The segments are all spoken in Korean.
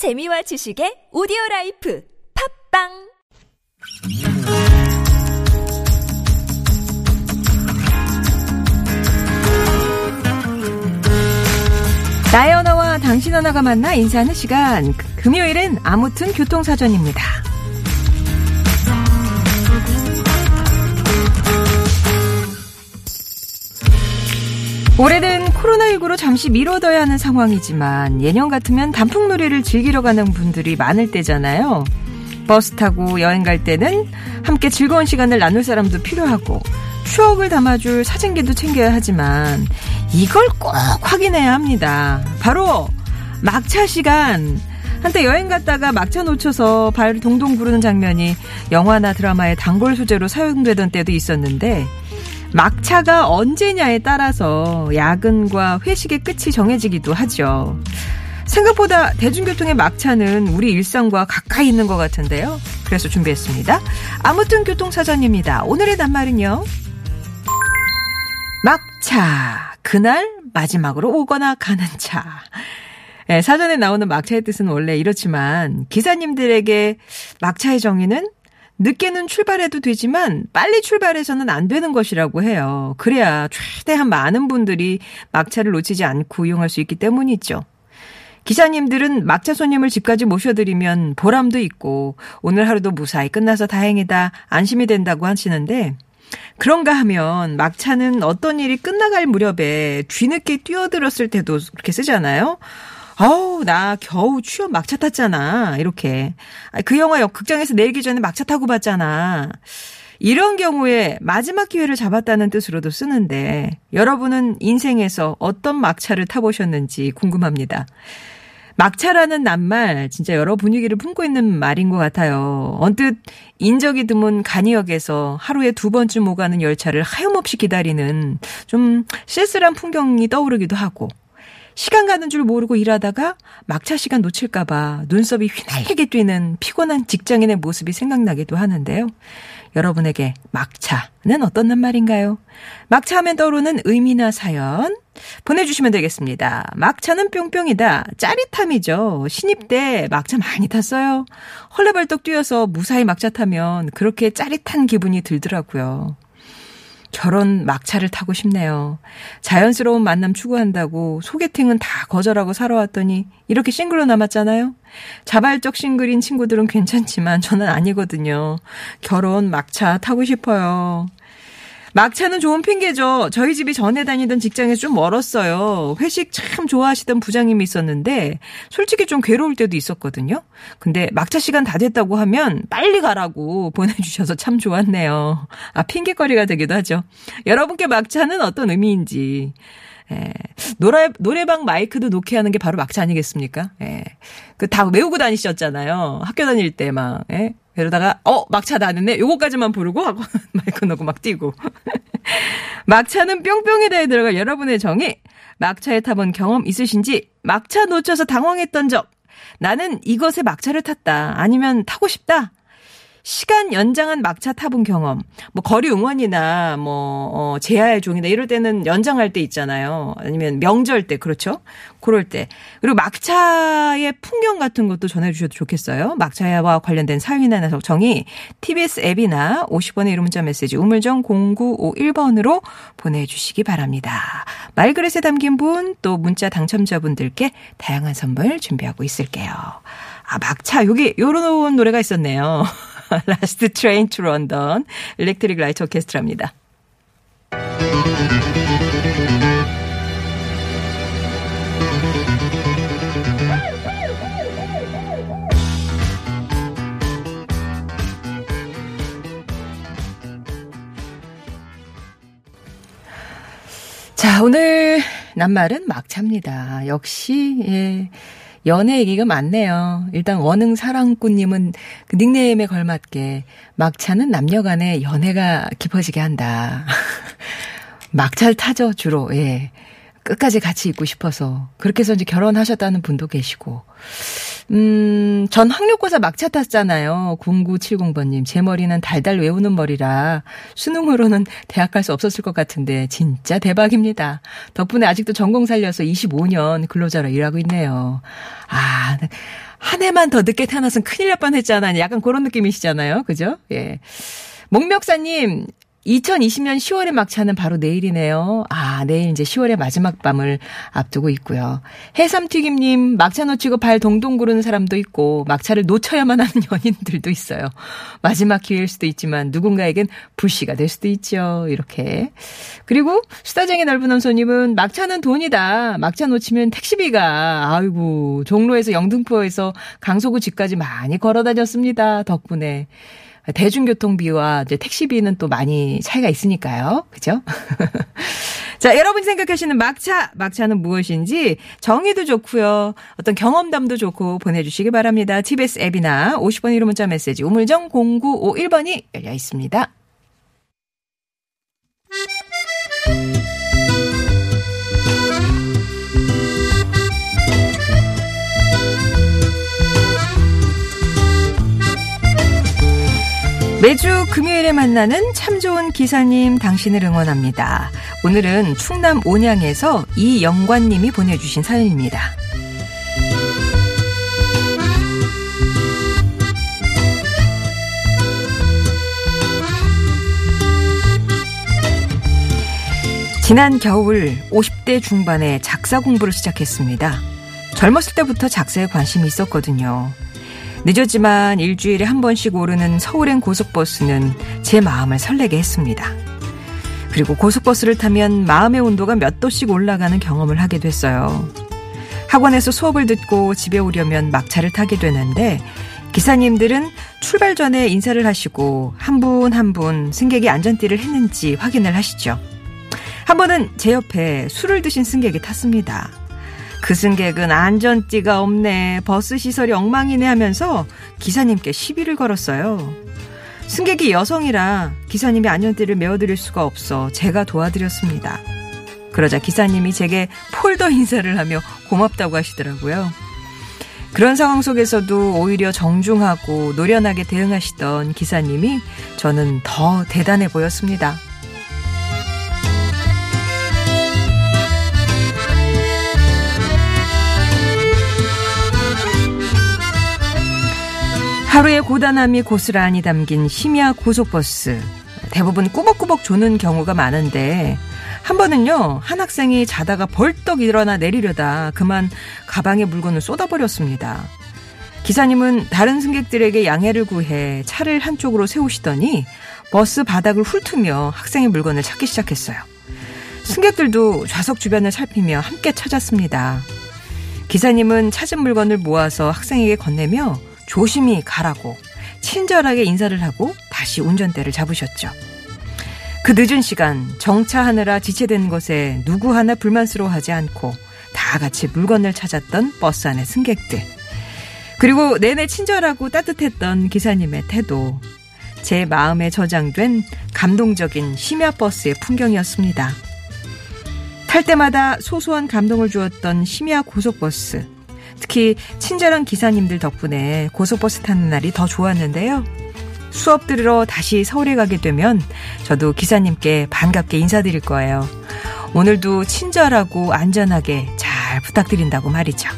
재미와 지식의 오디오 라이프 팟빵 나의 언어와 당신 언어가 만나 인사하는 시간. 금요일은 아무튼 교통사전입니다. 올해는 코로나19로 잠시 미뤄둬야 하는 상황이지만 예년 같으면 단풍놀이를 즐기러 가는 분들이 많을 때잖아요. 버스 타고 여행 갈 때는 함께 즐거운 시간을 나눌 사람도 필요하고 추억을 담아줄 사진기도 챙겨야 하지만 이걸 꼭 확인해야 합니다. 바로 막차 시간. 한때 여행 갔다가 막차 놓쳐서 발 동동 구르는 장면이 영화나 드라마의 단골 소재로 사용되던 때도 있었는데 막차가 언제냐에 따라서 야근과 회식의 끝이 정해지기도 하죠. 생각보다 대중교통의 막차는 우리 일상과 가까이 있는 것 같은데요. 그래서 준비했습니다. 아무튼 교통사전입니다. 오늘의 낱말은요. 막차. 그날 마지막으로 오거나 가는 차. 네, 사전에 나오는 막차의 뜻은 원래 이렇지만 기사님들에게 막차의 정의는 늦게는 출발해도 되지만 빨리 출발해서는 안 되는 것이라고 해요. 그래야 최대한 많은 분들이 막차를 놓치지 않고 이용할 수 있기 때문이죠. 기사님들은 막차 손님을 집까지 모셔드리면 보람도 있고 오늘 하루도 무사히 끝나서 다행이다 안심이 된다고 하시는데 그런가 하면 막차는 어떤 일이 끝나갈 무렵에 뒤늦게 뛰어들었을 때도 그렇게 쓰잖아요. 아우, 나 겨우 취업 막차 탔잖아. 이렇게. 그 영화 극장에서 내리기 전에 막차 타고 봤잖아. 이런 경우에 마지막 기회를 잡았다는 뜻으로도 쓰는데 여러분은 인생에서 어떤 막차를 타보셨는지 궁금합니다. 막차라는 낱말 진짜 여러 분위기를 품고 있는 말인 것 같아요. 언뜻 인적이 드문 간이역에서 하루에 두 번쯤 오가는 열차를 하염없이 기다리는 좀 쓸쓸한 풍경이 떠오르기도 하고 시간 가는 줄 모르고 일하다가 막차 시간 놓칠까봐 눈썹이 휘날리게 뛰는 피곤한 직장인의 모습이 생각나기도 하는데요. 여러분에게 막차는 어떤 낱말인가요? 막차 하면 떠오르는 의미나 사연 보내주시면 되겠습니다. 막차는 뿅뿅이다. 짜릿함이죠. 신입 때 막차 많이 탔어요. 헐레벌떡 뛰어서 무사히 막차 타면 그렇게 짜릿한 기분이 들더라고요. 결혼 막차를 타고 싶네요. 자연스러운 만남 추구한다고 소개팅은 다 거절하고 살아왔더니 이렇게 싱글로 남았잖아요. 자발적 싱글인 친구들은 괜찮지만 저는 아니거든요. 결혼 막차 타고 싶어요. 막차는 좋은 핑계죠. 저희 집이 전에 다니던 직장에서 좀 멀었어요. 회식 참 좋아하시던 부장님이 있었는데 솔직히 좀 괴로울 때도 있었거든요. 근데 막차 시간 다 됐다고 하면 빨리 가라고 보내주셔서 참 좋았네요. 아 핑계거리가 되기도 하죠. 여러분께 막차는 어떤 의미인지. 예. 노래, 노래방 마이크도 놓게 하는 게 바로 막차 아니겠습니까? 예. 그 다 외우고 다니셨잖아요. 학교 다닐 때 막, 예. 그러다가, 어, 막차 나는네? 요거까지만 부르고 하고 마이크 놓고 막 뛰고. 막차는 뿅뿅이다에 들어갈 여러분의 정의. 막차에 타본 경험 있으신지, 막차 놓쳐서 당황했던 적, 나는 이것에 막차를 탔다. 아니면 타고 싶다. 시간 연장한 막차 타본 경험, 뭐 거리 응원이나 뭐 어, 제야의 종이나 이럴 때는 연장할 때 있잖아요. 아니면 명절 때 그렇죠? 그럴 때 그리고 막차의 풍경 같은 것도 전해주셔도 좋겠어요. 막차와 관련된 사연이나 정이 TBS 앱이나 50원의 유료 문자 메시지 우물정 0951번으로 보내주시기 바랍니다. 말그릇에 담긴 분 또 문자 당첨자분들께 다양한 선물 준비하고 있을게요. 아 막차 여기 요런 노래가 있었네요. Last Train to London Electric Light Orchestra입니다. 자, 오늘 낱말은 막차입니다. 역시, 예. 연애 얘기가 많네요. 일단 원흥 사랑꾼님은 그 닉네임에 걸맞게 막차는 남녀 간의 연애가 깊어지게 한다. 막차를 타죠, 주로. 예. 끝까지 같이 있고 싶어서. 그렇게 해서 이제 결혼하셨다는 분도 계시고. 음, 전 학력고사 막차 탔잖아요. 0970번님. 제 머리는 달달 외우는 머리라 수능으로는 대학 갈 수 없었을 것 같은데 진짜 대박입니다. 덕분에 아직도 전공 살려서 25년 근로자로 일하고 있네요. 아, 한 해만 더 늦게 태어나선 큰일 날 뻔했잖아. 약간 그런 느낌이시잖아요. 그죠? 예. 목멱사님, 2020년 10월의 막차는 바로 내일이네요. 아, 내일 이제 10월의 마지막 밤을 앞두고 있고요. 해삼튀김님, 막차 놓치고 발 동동 구르는 사람도 있고, 막차를 놓쳐야만 하는 연인들도 있어요. 마지막 기회일 수도 있지만, 누군가에겐 불씨가 될 수도 있죠. 이렇게. 그리고, 수다쟁이 넓은 원소님은, 막차는 돈이다. 막차 놓치면 택시비가, 아이고, 종로에서 영등포에서 강서구 집까지 많이 걸어 다녔습니다. 덕분에. 대중교통비와 이제 택시비는 또 많이 차이가 있으니까요. 그죠? 자, 여러분이 생각하시는 막차, 막차는 무엇인지 정의도 좋고요. 어떤 경험담도 좋고 보내주시기 바랍니다. TBS 앱이나 50번 1호 문자 메시지 우물정 0951번이 열려 있습니다. 매주 금요일에 만나는 참 좋은 기사님 당신을 응원합니다. 오늘은 충남 온양에서 이영관님이 보내주신 사연입니다. 지난 겨울 50대 중반에 작사 공부를 시작했습니다. 젊었을 때부터 작사에 관심이 있었거든요. 늦었지만 일주일에 한 번씩 오르는 서울행 고속버스는 제 마음을 설레게 했습니다. 그리고 고속버스를 타면 마음의 온도가 몇 도씩 올라가는 경험을 하게 됐어요. 학원에서 수업을 듣고 집에 오려면 막차를 타게 되는데 기사님들은 출발 전에 인사를 하시고 한 분 한 분 승객이 안전띠를 했는지 확인을 하시죠. 한 번은 제 옆에 술을 드신 승객이 탔습니다. 그 승객은 안전띠가 없네. 버스 시설이 엉망이네 하면서 기사님께 시비를 걸었어요. 승객이 여성이라 기사님이 안전띠를 메어드릴 수가 없어 제가 도와드렸습니다. 그러자 기사님이 제게 폴더 인사를 하며 고맙다고 하시더라고요. 그런 상황 속에서도 오히려 정중하고 노련하게 대응하시던 기사님이 저는 더 대단해 보였습니다. 하루의 고단함이 고스란히 담긴 심야 고속버스. 대부분 꾸벅꾸벅 조는 경우가 많은데 한 번은요 한 학생이 자다가 벌떡 일어나 내리려다 그만 가방에 물건을 쏟아버렸습니다. 기사님은 다른 승객들에게 양해를 구해 차를 한쪽으로 세우시더니 버스 바닥을 훑으며 학생의 물건을 찾기 시작했어요. 승객들도 좌석 주변을 살피며 함께 찾았습니다. 기사님은 찾은 물건을 모아서 학생에게 건네며 조심히 가라고 친절하게 인사를 하고 다시 운전대를 잡으셨죠. 그 늦은 시간 정차하느라 지체된 것에 누구 하나 불만스러워하지 않고 다 같이 물건을 찾았던 버스 안의 승객들. 그리고 내내 친절하고 따뜻했던 기사님의 태도. 제 마음에 저장된 감동적인 심야 버스의 풍경이었습니다. 탈 때마다 소소한 감동을 주었던 심야 고속버스. 특히 친절한 기사님들 덕분에 고속버스 타는 날이 더 좋았는데요. 수업 들으러 다시 서울에 가게 되면 저도 기사님께 반갑게 인사드릴 거예요. 오늘도 친절하고 안전하게 잘 부탁드린다고 말이죠.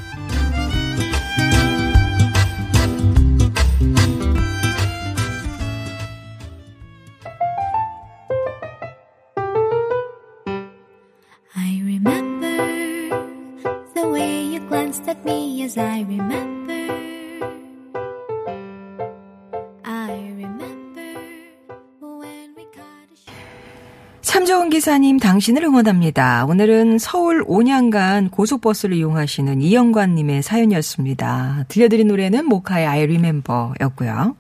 기사님 당신을 응원합니다. 오늘은 서울 온양간 고속버스를 이용하시는 이영관님의 사연이었습니다. 들려드린 노래는 모카의 I Remember 였고요.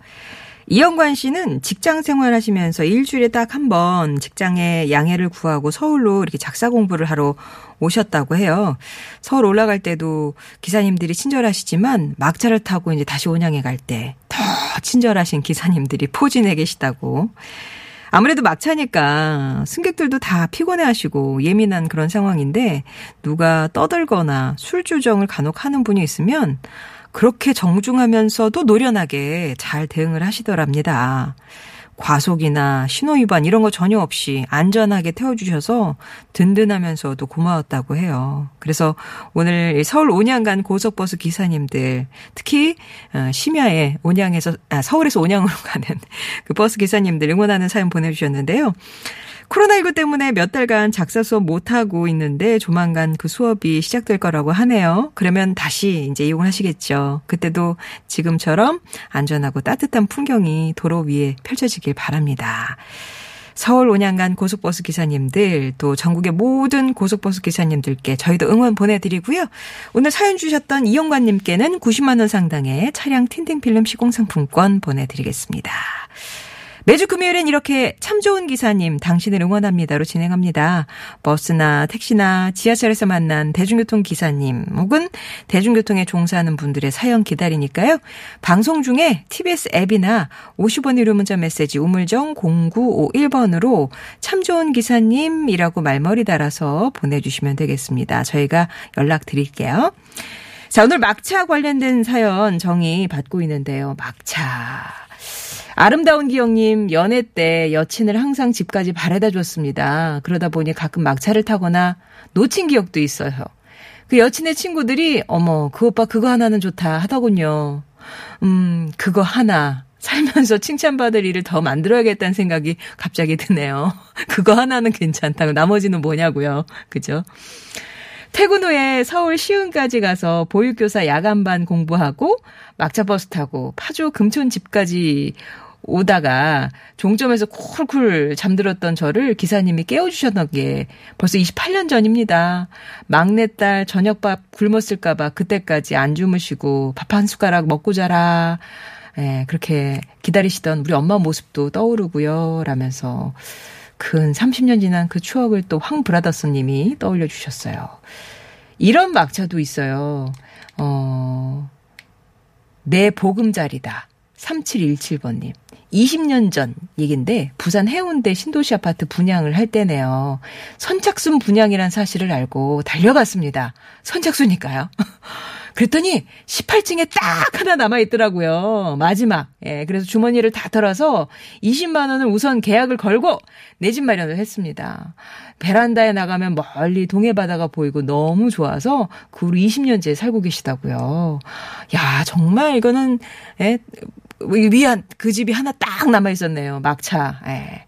이영관 씨는 직장 생활하시면서 일주일에 딱 한 번 직장에 양해를 구하고 서울로 이렇게 작사 공부를 하러 오셨다고 해요. 서울 올라갈 때도 기사님들이 친절하시지만 막차를 타고 이제 다시 온양에 갈 때 더 친절하신 기사님들이 포진해 계시다고. 아무래도 막차니까 승객들도 다 피곤해 하시고 예민한 그런 상황인데 누가 떠들거나 술주정을 간혹 하는 분이 있으면 그렇게 정중하면서도 노련하게 잘 대응을 하시더랍니다. 과속이나 신호위반 이런 거 전혀 없이 안전하게 태워주셔서 든든하면서도 고마웠다고 해요. 그래서 오늘 서울 온양간 고속버스 기사님들 특히 어, 심야에 온양에서 아, 서울에서 온양으로 가는 그 버스 기사님들 응원하는 사연 보내주셨는데요. 코로나19 때문에 몇 달간 작사 수업 못하고 있는데 조만간 그 수업이 시작될 거라고 하네요. 그러면 다시 이제 이용을 하시겠죠. 그때도 지금처럼 안전하고 따뜻한 풍경이 도로 위에 펼쳐지길 바랍니다. 서울 온양간 고속버스 기사님들 또 전국의 모든 고속버스 기사님들께 저희도 응원 보내드리고요. 오늘 사연 주셨던 이용관님께는 90만 원 상당의 차량 틴팅필름 시공 상품권 보내드리겠습니다. 매주 금요일엔 이렇게 참 좋은 기사님 당신을 응원합니다로 진행합니다. 버스나 택시나 지하철에서 만난 대중교통 기사님 혹은 대중교통에 종사하는 분들의 사연 기다리니까요. 방송 중에 TBS 앱이나 50원 유료 문자 메시지 우물정 0951번으로 참 좋은 기사님이라고 말머리 달아서 보내주시면 되겠습니다. 저희가 연락 드릴게요. 자, 오늘 막차 관련된 사연 정의 받고 있는데요. 막차. 아름다운 기억님 연애 때 여친을 항상 집까지 바래다 줬습니다. 그러다 보니 가끔 막차를 타거나 놓친 기억도 있어요. 그 여친의 친구들이 어머 그 오빠 그거 하나는 좋다 하더군요. 음 그거 하나 살면서 칭찬받을 일을 더 만들어야겠다는 생각이 갑자기 드네요. 그거 하나는 괜찮다고 나머지는 뭐냐고요. 그죠? 퇴근 후에 서울 시흥까지 가서 보육교사 야간반 공부하고 막차 버스 타고 파주 금촌 집까지 오다가 종점에서 쿨쿨 잠들었던 저를 기사님이 깨워주셨던 게 벌써 28년 전입니다. 막내딸 저녁밥 굶었을까봐 그때까지 안 주무시고 밥 한 숟가락 먹고 자라. 예, 그렇게 기다리시던 우리 엄마 모습도 떠오르고요. 라면서 근 30년 지난 그 추억을 또 황 브라더스 님이 떠올려 주셨어요. 이런 막차도 있어요. 어, 내 보금자리다. 3717번님. 20년 전 얘긴데 부산 해운대 신도시 아파트 분양을 할 때네요. 선착순 분양이란 사실을 알고 달려갔습니다. 선착순이니까요. 그랬더니 18층에 딱 하나 남아 있더라고요. 마지막. 예, 그래서 주머니를 다 털어서 20만 원을 우선 계약을 걸고 내 집 마련을 했습니다. 베란다에 나가면 멀리 동해 바다가 보이고 너무 좋아서 그 후로 20년째 살고 계시다고요. 야, 정말 이거는 예, 위안 그 집이 하나 딱 남아 있었네요. 막차. 예.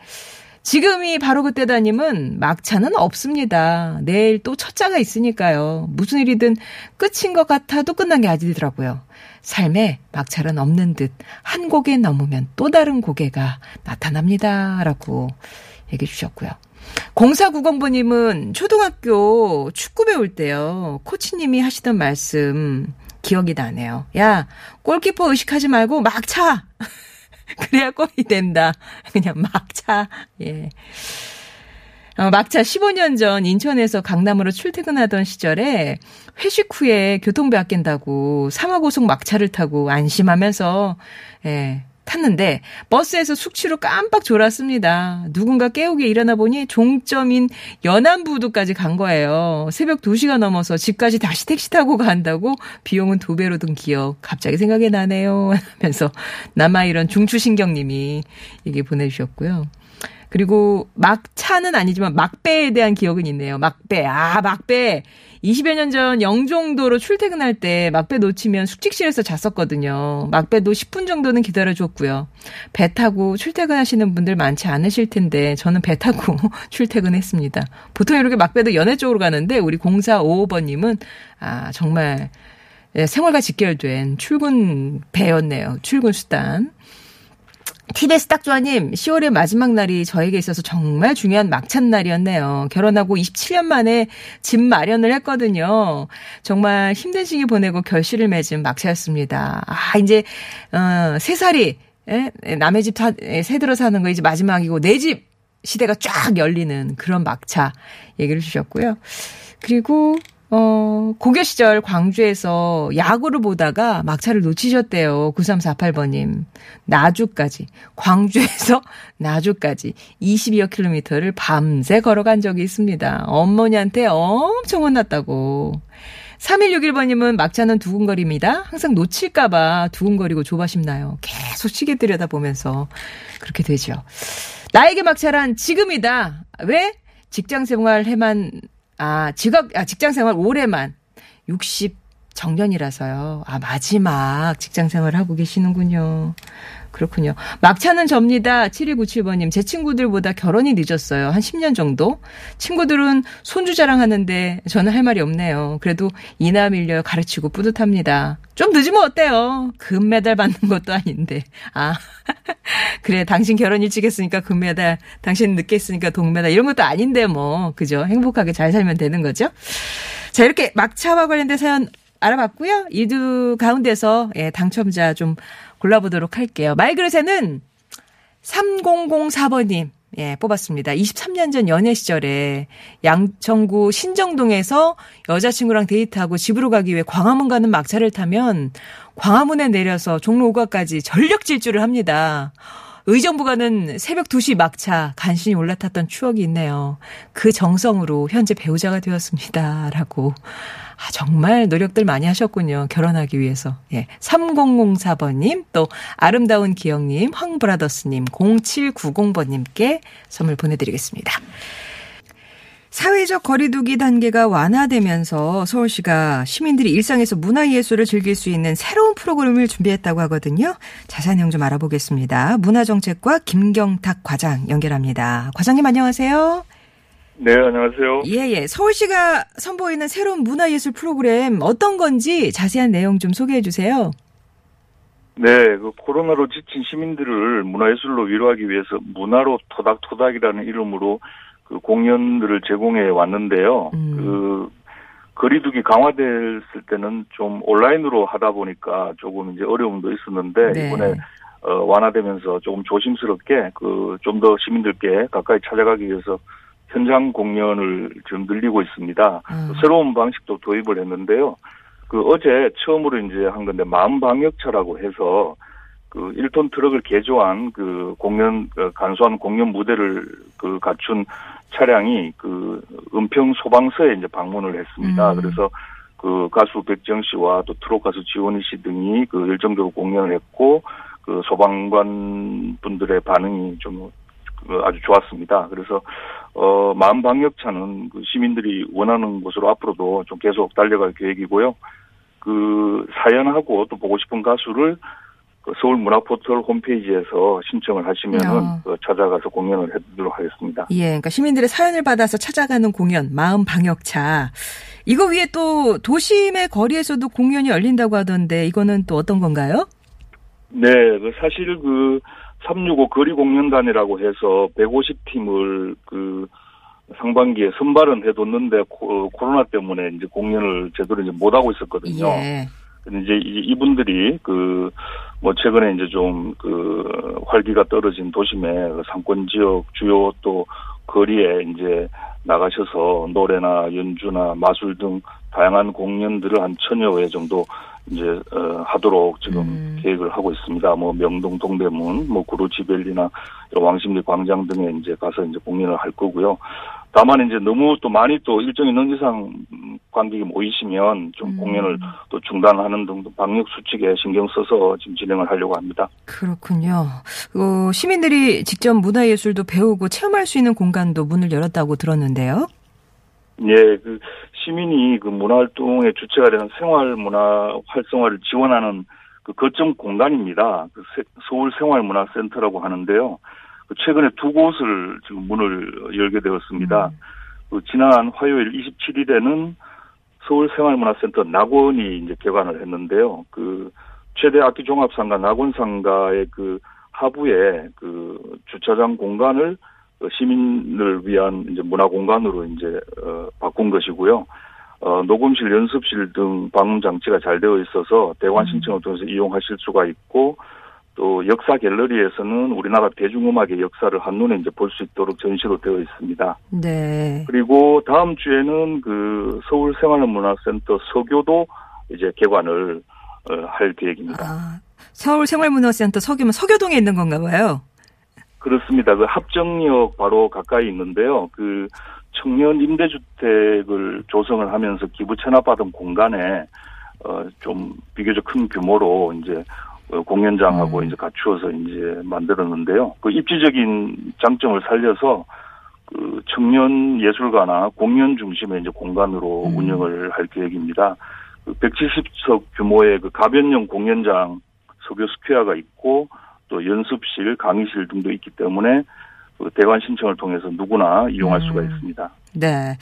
지금이 바로 그때다님은 막차는 없습니다. 내일 또 첫자가 있으니까요. 무슨 일이든 끝인 것 같아도 끝난 게 아니더라고요. 삶에 막차는 없는 듯한 고개 넘으면 또 다른 고개가 나타납니다. 라고 얘기해 주셨고요. 0490번님은 초등학교 축구 배울 때요. 코치님이 하시던 말씀 기억이 나네요. 야, 골키퍼 의식하지 말고 막 차! 그래야 골이 된다. 그냥 막 차. 예. 어, 막차 15년 전 인천에서 강남으로 출퇴근하던 시절에 회식 후에 교통비 아낀다고 삼화고속 막차를 타고 안심하면서 예, 탔는데 버스에서 숙취로 깜빡 졸았습니다. 누군가 깨우게 일어나 보니 종점인 연안부두까지 간 거예요. 새벽 2시가 넘어서 집까지 다시 택시 타고 간다고 비용은 두 배로 든 기억 갑자기 생각이 나네요. 하면서 남아 이런 중추신경님이 얘기 보내주셨고요. 그리고 막차는 아니지만 막배에 대한 기억은 있네요. 막배. 아, 막배. 20여 년 전 영종도로 출퇴근할 때 막배 놓치면 숙직실에서 잤었거든요. 막배도 10분 정도는 기다려줬고요. 배 타고 출퇴근하시는 분들 많지 않으실 텐데 저는 배 타고 출퇴근했습니다. 보통 이렇게 막배도 연애 쪽으로 가는데 우리 0455번님은 아 정말 예, 생활과 직결된 출근 배였네요. 출근 수단. TBS 딱좋아님, 10월의 마지막 날이 저에게 있어서 정말 중요한 막찬 날이었네요. 결혼하고 27년 만에 집 마련을 했거든요. 정말 힘든 시기 보내고 결실을 맺은 막차였습니다. 아, 이제, 어, 세 살이, 예? 남의 집 사, 예, 새 들어 사는 거 이제 마지막이고, 내 집 시대가 쫙 열리는 그런 막차 얘기를 주셨고요. 그리고, 어, 고교 시절 광주에서 야구를 보다가 막차를 놓치셨대요. 9348번님. 나주까지. 광주에서 나주까지 22여 킬로미터를 밤새 걸어간 적이 있습니다. 어머니한테 엄청 혼났다고. 3161번님은 막차는 두근거립니다. 항상 놓칠까봐 두근거리고 조바심나요. 계속 시계 들여다보면서 그렇게 되죠. 나에게 막차란 지금이다. 왜? 직장 생활 해만, 아, 직업, 아, 직장 생활 올해만 60 정년이라서요. 아, 마지막 직장 생활을 하고 계시는군요. 그렇군요. 막차는 접니다. 7197번님. 제 친구들보다 결혼이 늦었어요. 한 10년 정도. 친구들은 손주 자랑하는데 저는 할 말이 없네요. 그래도 이나 밀려 가르치고 뿌듯합니다. 좀 늦으면 어때요? 금메달 받는 것도 아닌데. 아. 그래, 당신 결혼 일찍 했으니까 금메달, 당신 늦게 했으니까 동메달, 이런 것도 아닌데 뭐. 그죠? 행복하게 잘 살면 되는 거죠? 자, 이렇게 막차와 관련된 사연 알아봤고요. 이 두 가운데서 예, 당첨자 좀 골라보도록 할게요. 말그릇에는 3004번님, 예, 뽑았습니다. 23년 전 연애 시절에 양천구 신정동에서 여자친구랑 데이트하고 집으로 가기 위해 광화문 가는 막차를 타면 광화문에 내려서 종로 5가까지 전력 질주를 합니다. 의정부 가는 새벽 2시 막차 간신히 올라탔던 추억이 있네요. 그 정성으로 현재 배우자가 되었습니다. 라고. 아, 정말 노력들 많이 하셨군요. 결혼하기 위해서. 예. 3004번님, 또 아름다운 기영님, 황브라더스님, 0790번님께 선물 보내드리겠습니다. 사회적 거리두기 단계가 완화되면서 서울시가 시민들이 일상에서 문화예술을 즐길 수 있는 새로운 프로그램을 준비했다고 하거든요. 자세한 내용 좀 알아보겠습니다. 문화정책과 김경탁 과장 연결합니다. 과장님 안녕하세요. 네, 안녕하세요. 예, 예. 서울시가 선보이는 새로운 문화예술 프로그램 어떤 건지 자세한 내용 좀 소개해 주세요. 네, 그 코로나로 지친 시민들을 문화예술로 위로하기 위해서 문화로 토닥토닥이라는 이름으로 그 공연들을 제공해 왔는데요. 음. 그 거리두기 강화됐을 때는 좀 온라인으로 하다 보니까 조금 이제 어려움도 있었는데 네. 이번에 어, 완화되면서 조금 조심스럽게 그 좀 더 시민들께 가까이 찾아가기 위해서 현장 공연을 지금 늘리고 있습니다. 음. 새로운 방식도 도입을 했는데요. 그 어제 처음으로 이제 한 건데 마음 방역차라고 해서 그 1톤 트럭을 개조한 그 공연 그 간소한 공연 무대를 그 갖춘 차량이 그 은평 소방서에 이제 방문을 했습니다. 음. 그래서 그 가수 백정 씨와 또 트롯 가수 지원희 씨 등이 그 일정적으로 공연을 했고 그 소방관 분들의 반응이 좀그 아주 좋았습니다. 그래서 어 마음 방역차는 그 시민들이 원하는 곳으로 앞으로도 좀 계속 달려갈 계획이고요. 그 사연하고 또 보고 싶은 가수를 그 서울 문화포털 홈페이지에서 신청을 하시면은 어. 그 찾아가서 공연을 해드리도록 하겠습니다. 예, 그러니까 시민들의 사연을 받아서 찾아가는 공연 마음 방역차 이거 위에 또 도심의 거리에서도 공연이 열린다고 하던데 이거는 또 어떤 건가요? 네, 그 사실 그 365 거리 공연단이라고 해서 150팀을 그 상반기에 선발은 해뒀는데 코, 로나 때문에 이제 공연을 제대로 이제 못 하고 있었거든요. 예. 근데 이제 이분들이 그 뭐 최근에 이제 좀 그 활기가 떨어진 도심의 그 상권 지역 주요 또 거리에 이제 나가셔서 노래나 연주나 마술 등 다양한 공연들을 한 천여 회 정도 이제 어, 하도록 지금 음. 계획을 하고 있습니다. 뭐 명동 동대문, 뭐 구루지벨리나 왕십리 광장 등에 이제 가서 이제 공연을 할 거고요. 다만 이제 너무 또 많이 또 일정이 넘는 이상 관객이 모이시면 좀 음. 공연을 또 중단하는 등등 방역 수칙에 신경 써서 지금 진행을 하려고 합니다. 그렇군요. 어, 시민들이 직접 문화예술도 배우고 체험할 수 있는 공간도 문을 열었다고 들었는데요. 예, 그 시민이 그 문화활동의 주체가 되는 생활문화 활성화를 지원하는 그 거점 공간입니다. 그 서울 생활문화센터라고 하는데요. 그 최근에 두 곳을 지금 문을 열게 되었습니다. 음. 그 지난 화요일 27일에는 서울 생활문화센터 낙원이 이제 개관을 했는데요. 그 최대 악기 종합상가 낙원상가의 그 하부에 그 주차장 공간을 시민을 위한 이제 문화 공간으로 이제 어 바꾼 것이고요. 어 녹음실, 연습실 등 방음 장치가 잘 되어 있어서 대관 음. 신청을 통해서 이용하실 수가 있고 또 역사 갤러리에서는 우리나라 대중음악의 역사를 한눈에 이제 볼 수 있도록 전시로 되어 있습니다. 네. 그리고 다음 주에는 그 서울 생활문화센터 서교도 이제 개관을 어, 할 계획입니다. 아, 서울 생활문화센터 서교면 서교동에 있는 건가 봐요. 그렇습니다. 그 합정역 바로 가까이 있는데요. 그 청년 임대주택을 조성을 하면서 기부 체납받은 공간에 어, 좀 비교적 큰 규모로 이제 어, 공연장하고 음. 이제 갖추어서 이제 만들었는데요. 그 입지적인 장점을 살려서 그 청년 예술가나 공연 중심의 이제 공간으로 음. 운영을 할 계획입니다. 그 170석 규모의 그 가변형 공연장 석유 스퀘어가 있고 또 연습실, 강의실 등도 있기 때문에 그 대관 신청을 통해서 누구나 이용할 음. 수가 있습니다. 네.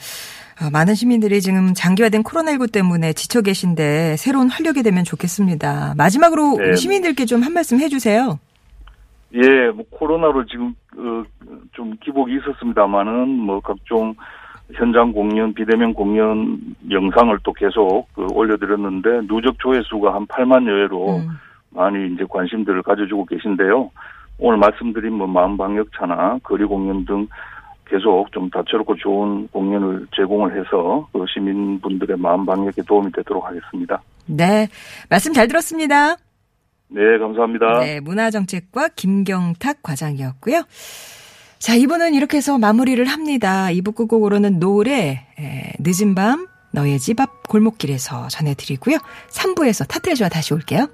어, 많은 시민들이 지금 장기화된 코로나19 때문에 지쳐 계신데 새로운 활력이 되면 좋겠습니다. 마지막으로 네. 시민들께 좀 한 말씀 해주세요. 예, 뭐 코로나로 지금 어, 좀 기복이 있었습니다만은 뭐 각종 현장 공연, 비대면 공연 영상을 또 계속 그 올려드렸는데 누적 조회수가 한 8만 여회로 음. 많이 이제 관심들을 가져주고 계신데요. 오늘 말씀드린 뭐 마음방역차나 거리 공연 등 계속 좀 다채롭고 좋은 공연을 제공을 해서 그 시민분들의 마음방역에 도움이 되도록 하겠습니다. 네. 말씀 잘 들었습니다. 네, 감사합니다. 네, 문화정책과 김경탁 과장이었고요. 자, 이분은 이렇게 해서 마무리를 합니다. 2부 끝곡으로는 노래, 에, 늦은 밤, 너의 집 앞 골목길에서 전해드리고요. 3부에서 타틀즈와 다시 올게요.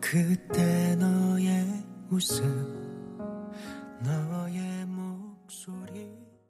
그때 너의 웃음